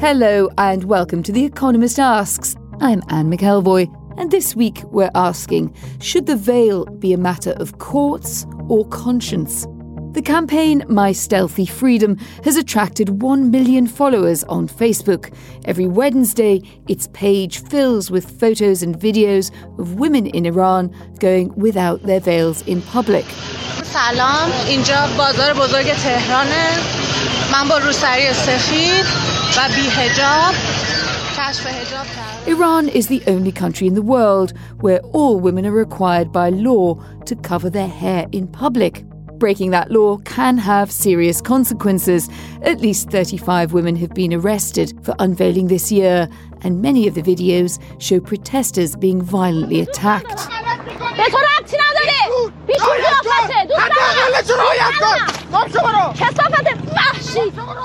Hello and welcome to The Economist Asks. I'm Anne McElvoy, and this week we're asking should the veil be a matter of courts or conscience? The campaign My Stealthy Freedom has attracted 1 million followers on Facebook. Every Wednesday, its page fills with photos and videos of women in Iran going without their veils in public. سلام اینجا بازار بزرگ تهرانه من با روسری سفید و بی هجاب کشف هجاب کردم Iran is the only country in the world where all women are required by law to cover their hair in public. Breaking that law can have serious consequences. At least 35 women have been arrested for unveiling this year, and many of the videos show protesters being violently attacked.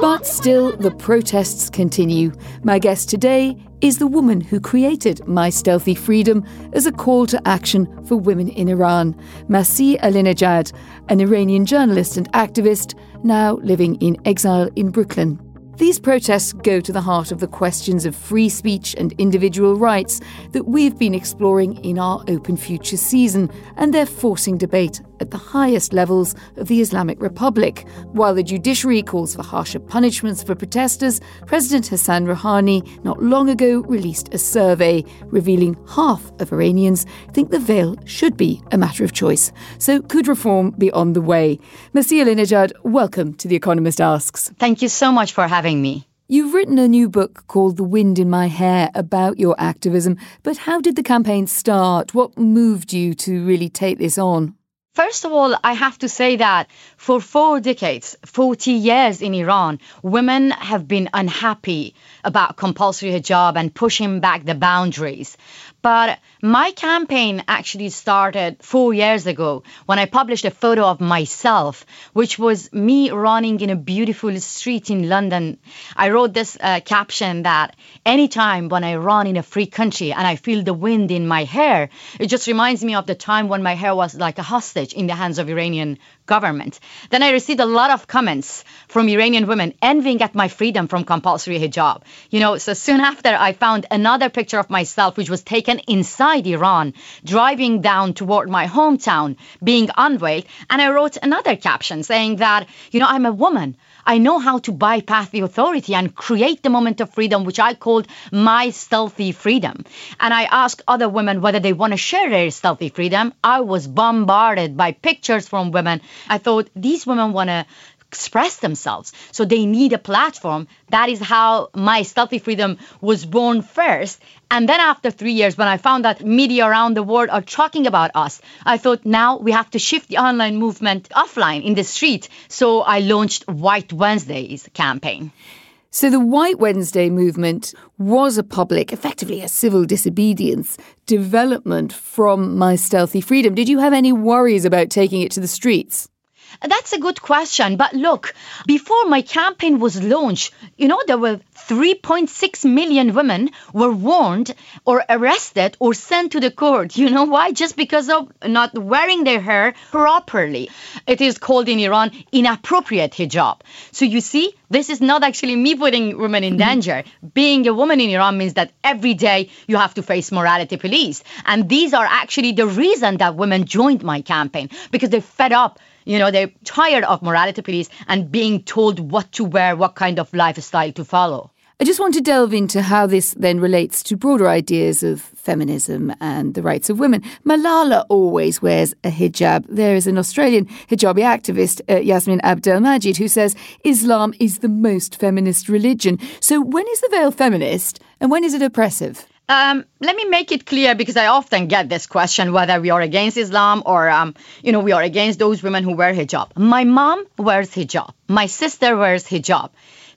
But still, the protests continue. My guest today is the woman who created My Stealthy Freedom as a call to action for women in Iran, Masih Alinejad, an Iranian journalist and activist now living in exile in Brooklyn. These protests go to the heart of the questions of free speech and individual rights that we've been exploring in our Open Future season, and they're forcing debate at the highest levels of the Islamic Republic. While the judiciary calls for harsher punishments for protesters, President Hassan Rouhani not long ago released a survey revealing half of Iranians think the veil should be a matter of choice. So, could reform be on the way? Masih Alinejad, welcome to The Economist Asks. Thank you so much for having me. You've written a new book called The Wind in My Hair about your activism, but how did the campaign start? What moved you to really take this on? First of all, I have to say that for four decades, 40 years in Iran, women have been unhappy about compulsory hijab and pushing back the boundaries. But my campaign actually started four years ago when I published a photo of myself, which was me running in a beautiful street in London. I wrote this uh, caption that anytime when I run in a free country and I feel the wind in my hair, it just reminds me of the time when my hair was like a hostage in the hands of Iranian government. Then I received a lot of comments from Iranian women envying at my freedom from compulsory hijab. You know, so soon after I found another picture of myself which was taken inside Iran, driving down toward my hometown, being unveiled, and I wrote another caption saying that, you know, I'm a woman. I know how to bypass the authority and create the moment of freedom, which I called my stealthy freedom. And I asked other women whether they want to share their stealthy freedom. I was bombarded by pictures from women. I thought these women want to express themselves. So they need a platform. That is how my stealthy freedom was born first. And then after three years, when I found that media around the world are talking about us, I thought now we have to shift the online movement offline in the street. So I launched White Wednesdays campaign. So the White Wednesday movement was a public, effectively a civil disobedience development from My Stealthy Freedom. Did you have any worries about taking it to the streets? That's a good question. But look, before my campaign was launched, you know, there were 3.6 million women were warned or arrested or sent to the court. You know why? Just because of not wearing their hair properly. It is called in Iran inappropriate hijab. So you see, this is not actually me putting women in mm-hmm. danger. Being a woman in Iran means that every day you have to face morality police. And these are actually the reason that women joined my campaign because they're fed up you know, they're tired of morality police and being told what to wear, what kind of lifestyle to follow. I just want to delve into how this then relates to broader ideas of feminism and the rights of women. Malala always wears a hijab. There is an Australian hijabi activist, uh, Yassmin Abdel-Magied, who says Islam is the most feminist religion. So when is the veil feminist and when is it oppressive? Um, let me make it clear because I often get this question whether we are against Islam or, um, you know, we are against those women who wear hijab. My mom wears hijab. My sister wears hijab.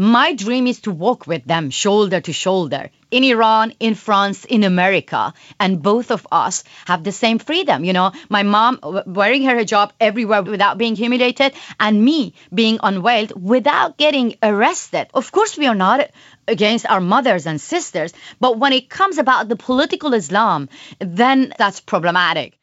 My dream is to walk with them shoulder to shoulder in Iran, in France, in America. And both of us have the same freedom. You know, my mom wearing her hijab everywhere without being humiliated, and me being unveiled without getting arrested. Of course, we are not against our mothers and sisters, but when it comes about the political Islam, then that's problematic.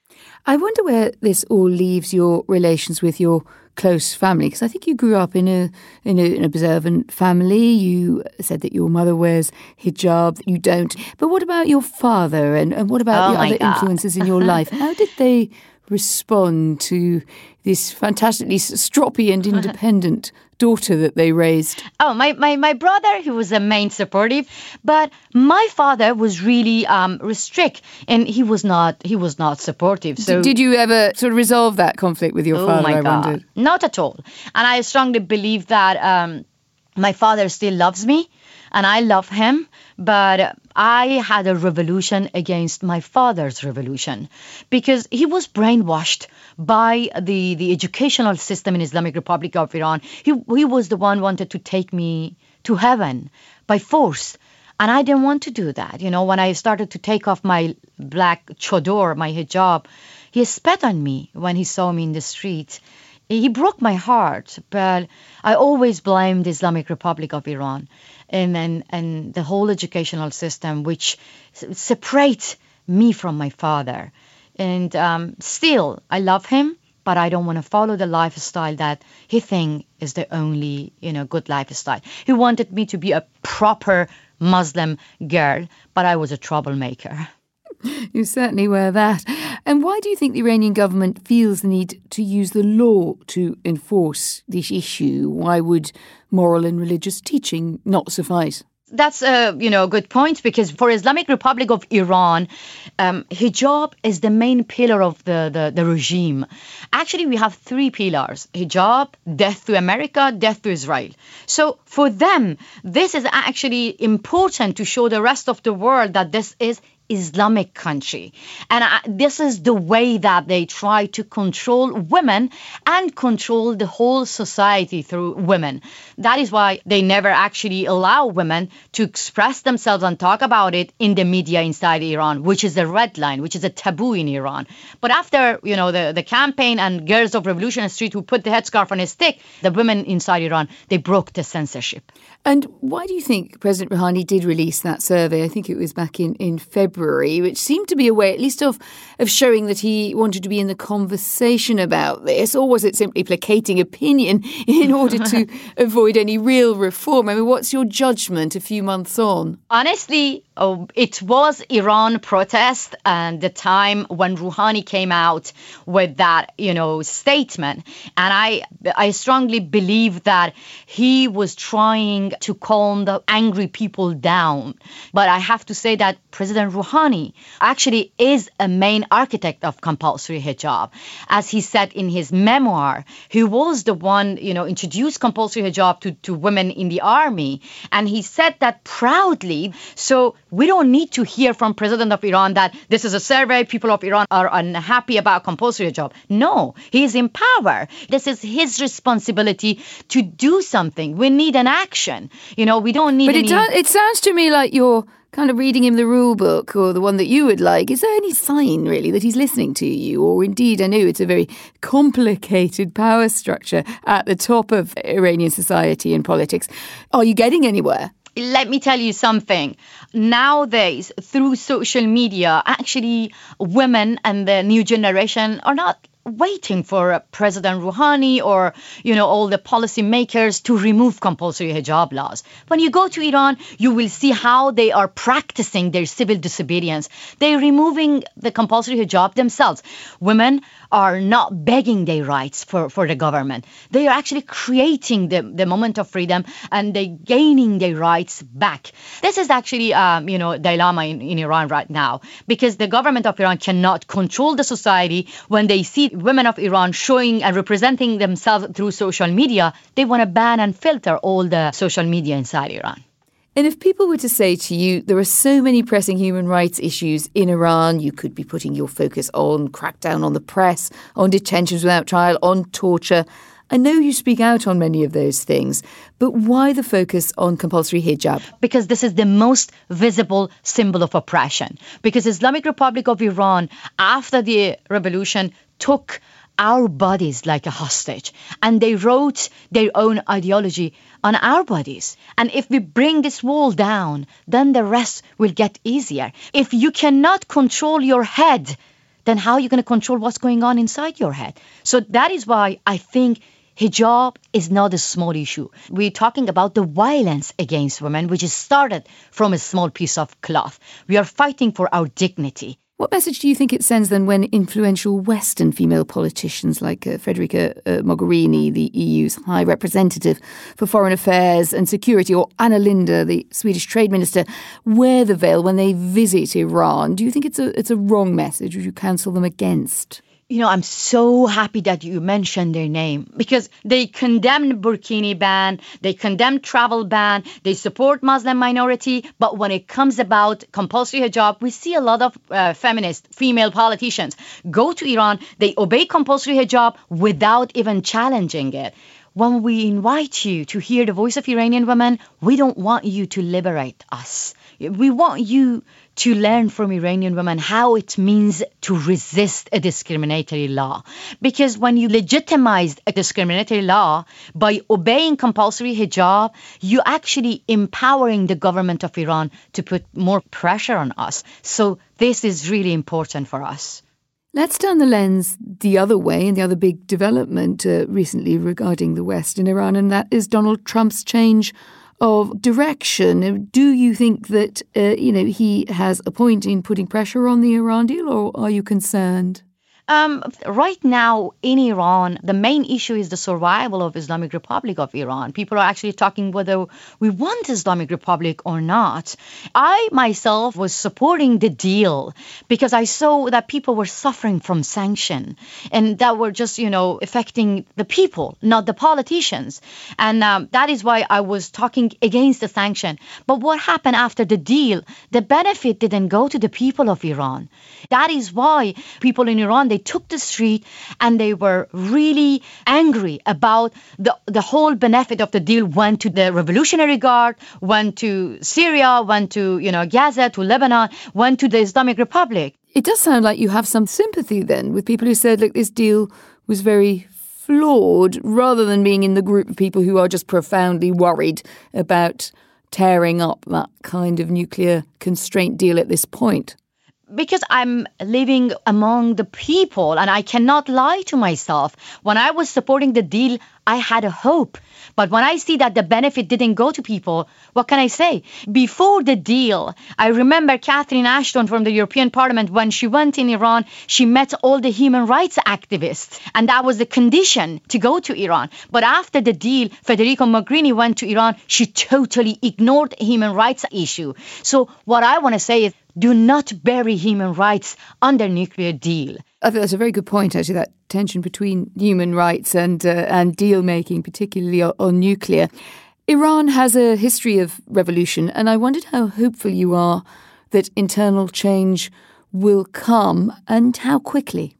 I wonder where this all leaves your relations with your close family? Because I think you grew up in a, in a, an observant family. You said that your mother wears hijab, you don't. But what about your father and, and what about Oh the other God. influences in your life? How did they respond to this fantastically stroppy and independent daughter that they raised? Oh, my, my, my brother, he was the main supportive, but my father was really um, restrict and he was not he was not supportive. So Did you ever sort of resolve that conflict with your oh father? my I God, wondered. not at all. And I strongly believe that um, my father still loves me and I love him, but I had a revolution against my father's revolution because he was brainwashed by the, the educational system in Islamic Republic of Iran. He, he was the one wanted to take me to heaven by force. And I didn't want to do that. You know, when I started to take off my black chador, my hijab, he spat on me when he saw me in the street. He broke my heart, but I always blamed the Islamic Republic of Iran and, and, and the whole educational system, which s- separate me from my father. And um, still, I love him, but I don't want to follow the lifestyle that he think is the only, you know, good lifestyle. He wanted me to be a proper Muslim girl, but I was a troublemaker. You certainly were that. And why do you think the Iranian government feels the need to use the law to enforce this issue? Why would moral and religious teaching not suffice? That's a you know a good point because for Islamic Republic of Iran, um, hijab is the main pillar of the, the, the regime. Actually, we have three pillars: hijab, death to America, death to Israel. So for them, this is actually important to show the rest of the world that this is Islamic country. And I, this is the way that they try to control women and control the whole society through women. That is why they never actually allow women to express themselves and talk about it in the media inside Iran, which is a red line, which is a taboo in Iran. But after, you know, the, the campaign and Girls of Revolution Street who put the headscarf on a stick, the women inside Iran, they broke the censorship. And why do you think President Rouhani did release that survey? I think it was back in, in February, which seemed to be a way, at least, of, of showing that he wanted to be in the conversation about this, or was it simply placating opinion in order to avoid any real reform? I mean, what's your judgment a few months on? Honestly, oh, it was Iran protest and the time when Rouhani came out with that, you know, statement. And I, I strongly believe that he was trying to calm the angry people down. But I have to say that President Rouhani actually is a main architect of compulsory hijab. As he said in his memoir, he was the one, you know, introduced compulsory hijab to, to women in the army. And he said that proudly. So we don't need to hear from President of Iran that this is a survey, people of Iran are unhappy about compulsory hijab. No, he is in power. This is his responsibility to do something. We need an action. You know, we don't need But it, any... does, it sounds to me like you're kind of reading him the rule book or the one that you would like. Is there any sign, really, that he's listening to you? Or indeed, I know it's a very complicated power structure at the top of Iranian society and politics. Are you getting anywhere? Let me tell you something. Nowadays, through social media, actually, women and the new generation are not waiting for uh, President Rouhani or you know all the policymakers to remove compulsory hijab laws. When you go to Iran, you will see how they are practicing their civil disobedience. They're removing the compulsory hijab themselves. Women are not begging their rights for, for the government. They are actually creating the, the moment of freedom and they gaining their rights back. This is actually, um, you know, dilemma in, in Iran right now because the government of Iran cannot control the society when they see women of Iran showing and representing themselves through social media. They want to ban and filter all the social media inside Iran. And if people were to say to you, there are so many pressing human rights issues in Iran, you could be putting your focus on crackdown on the press, on detentions without trial, on torture. I know you speak out on many of those things, but why the focus on compulsory hijab? Because this is the most visible symbol of oppression. Because Islamic Republic of Iran, after the revolution, took our bodies like a hostage and they wrote their own ideology on our bodies and if we bring this wall down then the rest will get easier if you cannot control your head then how are you going to control what's going on inside your head so that is why i think hijab is not a small issue. We're talking about the violence against women, which is started from a small piece of cloth. We are fighting for our dignity. What message do you think it sends then when influential Western female politicians like uh, Federica uh, Mogherini, the EU's High Representative for Foreign Affairs and Security, or Anna Linde, the Swedish Trade Minister, wear the veil when they visit Iran? Do you think it's a it's a wrong message? Would you counsel them against? You know, I'm so happy that you mentioned their name because they condemn burkini ban, they condemn travel ban, they support Muslim minority, but when it comes about compulsory hijab, we see a lot of uh, feminist female politicians go to Iran, they obey compulsory hijab without even challenging it. When we invite you to hear the voice of Iranian women, we don't want you to liberate us. We want you to learn from Iranian women how it means to resist a discriminatory law. Because when you legitimize a discriminatory law by obeying compulsory hijab, you're actually empowering the government of Iran to put more pressure on us. So this is really important for us. Let's turn the lens the other way and the other big development uh, recently regarding the West in Iran, and that is Donald Trump's change of direction. Do you think that uh, you know he has a point in putting pressure on the Iran deal, or are you concerned? Um, right now in Iran, the main issue is the survival of Islamic Republic of Iran. People are actually talking whether we want Islamic Republic or not. I myself was supporting the deal because I saw that people were suffering from sanction and that were just, you know, affecting the people, not the politicians. And um, that is why I was talking against the sanction. But what happened after the deal? The benefit didn't go to the people of Iran. That is why people in Iran, they they took the street and they were really angry about the, the whole benefit of the deal went to the Revolutionary Guard, went to Syria, went to, you know, Gaza, to Lebanon, went to the Islamic Republic. It does sound like you have some sympathy then with people who said, look, this deal was very flawed rather than being in the group of people who are just profoundly worried about tearing up that kind of nuclear constraint deal at this point because I'm living among the people and I cannot lie to myself. When I was supporting the deal, I had a hope. But when I see that the benefit didn't go to people, what can I say? Before the deal, I remember Catherine Ashton from the European Parliament when she went in Iran, she met all the human rights activists, and that was the condition to go to Iran. But after the deal, Federica Mogherini went to Iran, she totally ignored human rights issue. So what I want to say is do not bury human rights under nuclear deal. I think that's a very good point, actually, that tension between human rights and, uh, and deal making, particularly on, on nuclear. Iran has a history of revolution, and I wondered how hopeful you are that internal change will come and how quickly.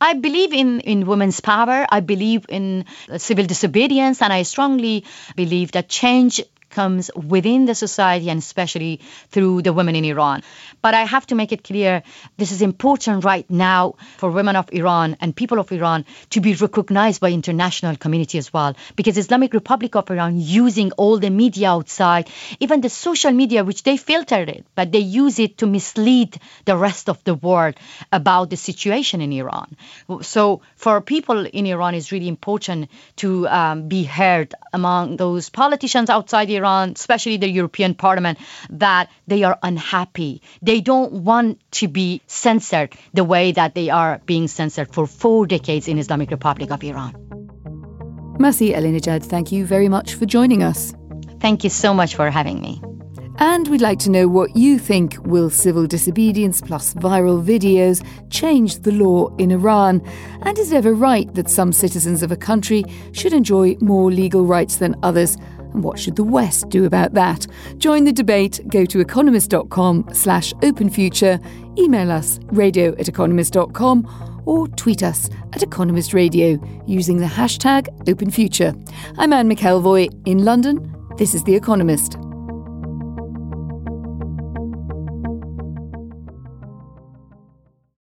I believe in, in women's power. I believe in civil disobedience, and I strongly believe that change comes within the society and especially through the women in Iran. But I have to make it clear this is important right now for women of Iran and people of Iran to be recognized by international community as well because Islamic Republic of Iran using all the media outside, even the social media which they filtered it, but they use it to mislead the rest of the world about the situation in Iran. So for people in Iran it's really important to um, be heard among those politicians outside Iran Iran, especially the European Parliament, that they are unhappy. They don't want to be censored the way that they are being censored for four decades in Islamic Republic of Iran. Masih Alinejad, thank you very much for joining us. Thank you so much for having me. And we'd like to know what you think will civil disobedience plus viral videos change the law in Iran? And is it ever right that some citizens of a country should enjoy more legal rights than others? And what should the West do about that? Join the debate. Go to economist.com slash open future, email us radio at economist.com or tweet us at Economist Radio using the hashtag Open Future. I'm Anne McElvoy in London. This is The Economist.